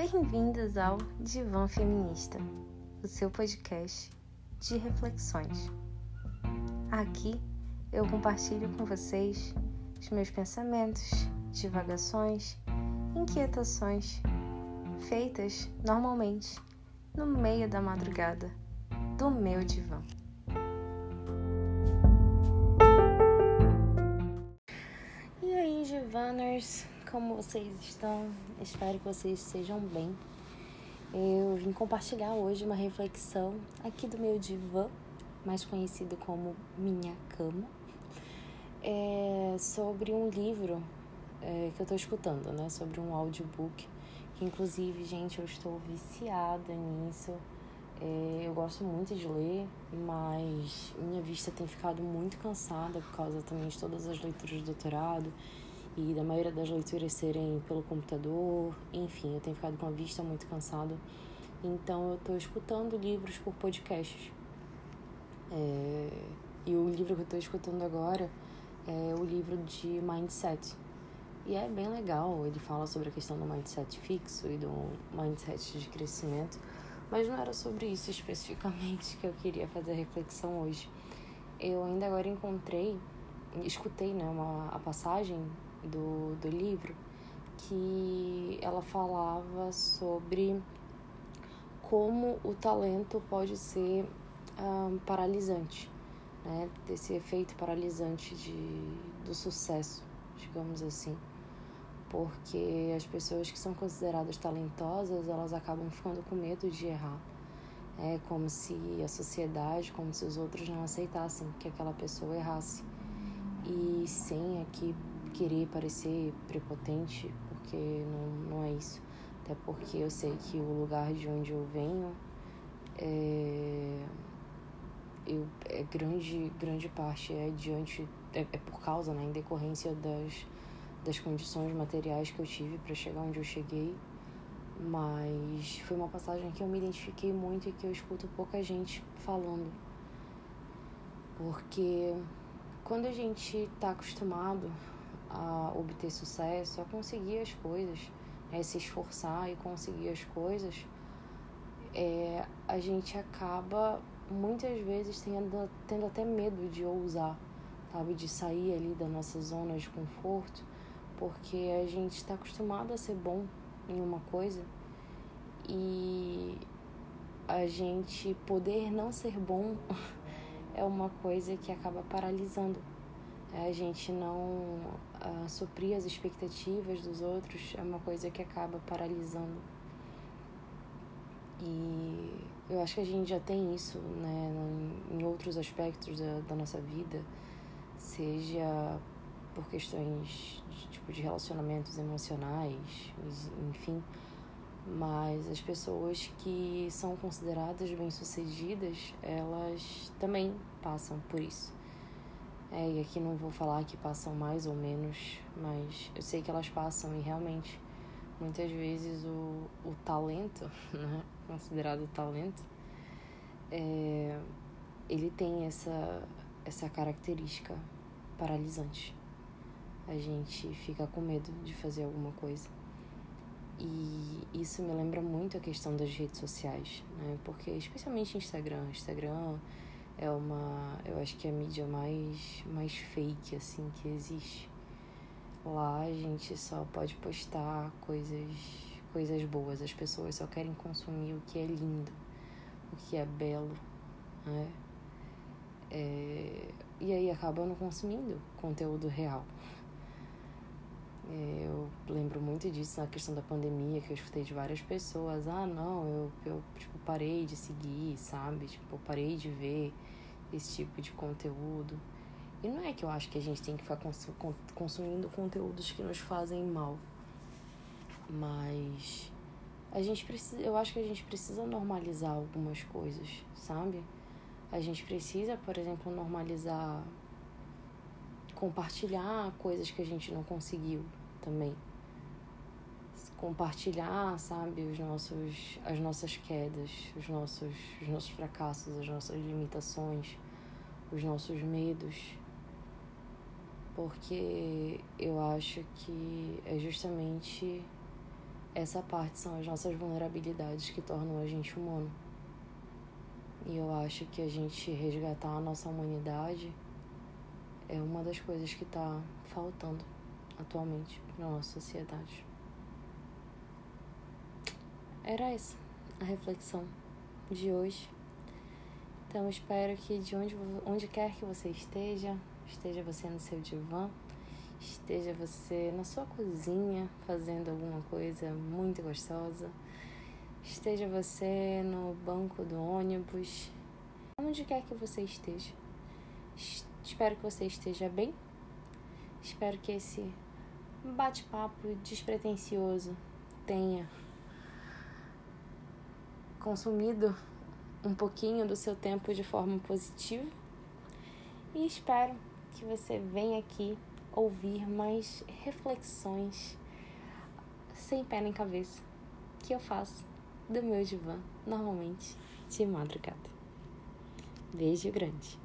Bem-vindas ao Divã Feminista, o seu podcast de reflexões. Aqui eu compartilho com vocês os meus pensamentos, divagações, inquietações, feitas normalmente no meio da madrugada do meu divã. E aí, divanners, como vocês estão? Espero que vocês estejam bem. Eu vim compartilhar hoje uma reflexão aqui do meu divã, mais conhecido como Minha Cama, é sobre um livro é, que eu tô escutando, né? Sobre um audiobook, que inclusive, gente, eu estou viciada nisso. É, eu gosto muito de ler, mas minha vista tem ficado muito cansada por causa também de todas as leituras do doutorado e da maioria das leituras serem pelo computador, enfim, eu tenho ficado com a vista muito cansada. Então eu estou escutando livros por podcasts. É, e o livro que eu estou escutando agora é o livro de mindset. E é bem legal, ele fala sobre a questão do mindset fixo e do mindset de crescimento, mas não era sobre isso especificamente que eu queria fazer a reflexão hoje. Eu ainda agora encontrei, escutei né, uma, a passagem do, do livro que ela falava sobre como o talento pode ser um, paralisante, né? Desse efeito paralisante de, do sucesso, digamos assim. Porque as pessoas que são consideradas talentosas, elas acabam ficando com medo de errar. É como se a sociedade, como se os outros não aceitassem que aquela pessoa errasse. E sem aqui querer parecer prepotente, porque não, não é isso. Até porque eu sei que o lugar de onde eu venho é, eu, é grande, grande parte é diante, é, é por causa, né, em decorrência das, das condições materiais que eu tive para chegar onde eu cheguei. Mas foi uma passagem que eu me identifiquei muito e que eu escuto pouca gente falando. Porque quando a gente está acostumado a obter sucesso, a conseguir as coisas, é se esforçar e conseguir as coisas, é, a gente acaba muitas vezes tendo, tendo até medo de ousar, sabe? De sair ali da nossa zona de conforto, porque a gente está acostumado a ser bom em uma coisa e a gente poder não ser bom é uma coisa que acaba paralisando é, a gente não uh, suprir as expectativas dos outros é uma coisa que acaba paralisando. E eu acho que a gente já tem isso né, em outros aspectos da, da nossa vida, seja por questões de, tipo, de relacionamentos emocionais, enfim. Mas as pessoas que são consideradas bem-sucedidas, elas também passam por isso. É, e aqui não vou falar que passam mais ou menos, mas eu sei que elas passam e realmente muitas vezes o, o talento, né, considerado talento, é, ele tem essa, essa característica paralisante. A gente fica com medo de fazer alguma coisa. E isso me lembra muito a questão das redes sociais, né? Porque especialmente Instagram, Instagram é uma, eu acho que é a mídia mais mais fake assim que existe. Lá a gente só pode postar coisas coisas boas, as pessoas só querem consumir o que é lindo, o que é belo, né? É, e aí acabam consumindo conteúdo real. É, eu lembro muito disso na questão da pandemia, que eu escutei de várias pessoas. Ah, não, eu, eu tipo, parei de seguir, sabe? Tipo, parei de ver esse tipo de conteúdo. E não é que eu acho que a gente tem que ficar consumindo conteúdos que nos fazem mal. Mas a gente precisa, eu acho que a gente precisa normalizar algumas coisas, sabe? A gente precisa, por exemplo, normalizar compartilhar coisas que a gente não conseguiu também. Compartilhar, sabe, os nossos, as nossas quedas, os nossos, os nossos fracassos, as nossas limitações, os nossos medos. Porque eu acho que é justamente essa parte são as nossas vulnerabilidades que tornam a gente humano. E eu acho que a gente resgatar a nossa humanidade é uma das coisas que está faltando atualmente na nossa sociedade. Era essa a reflexão de hoje. Então espero que de onde, onde quer que você esteja, esteja você no seu divã, esteja você na sua cozinha fazendo alguma coisa muito gostosa, esteja você no banco do ônibus, onde quer que você esteja. Espero que você esteja bem. Espero que esse bate-papo despretensioso tenha consumido um pouquinho do seu tempo de forma positiva. E espero que você venha aqui ouvir mais reflexões sem pé nem cabeça que eu faço do meu divã normalmente de madrugada. Beijo grande.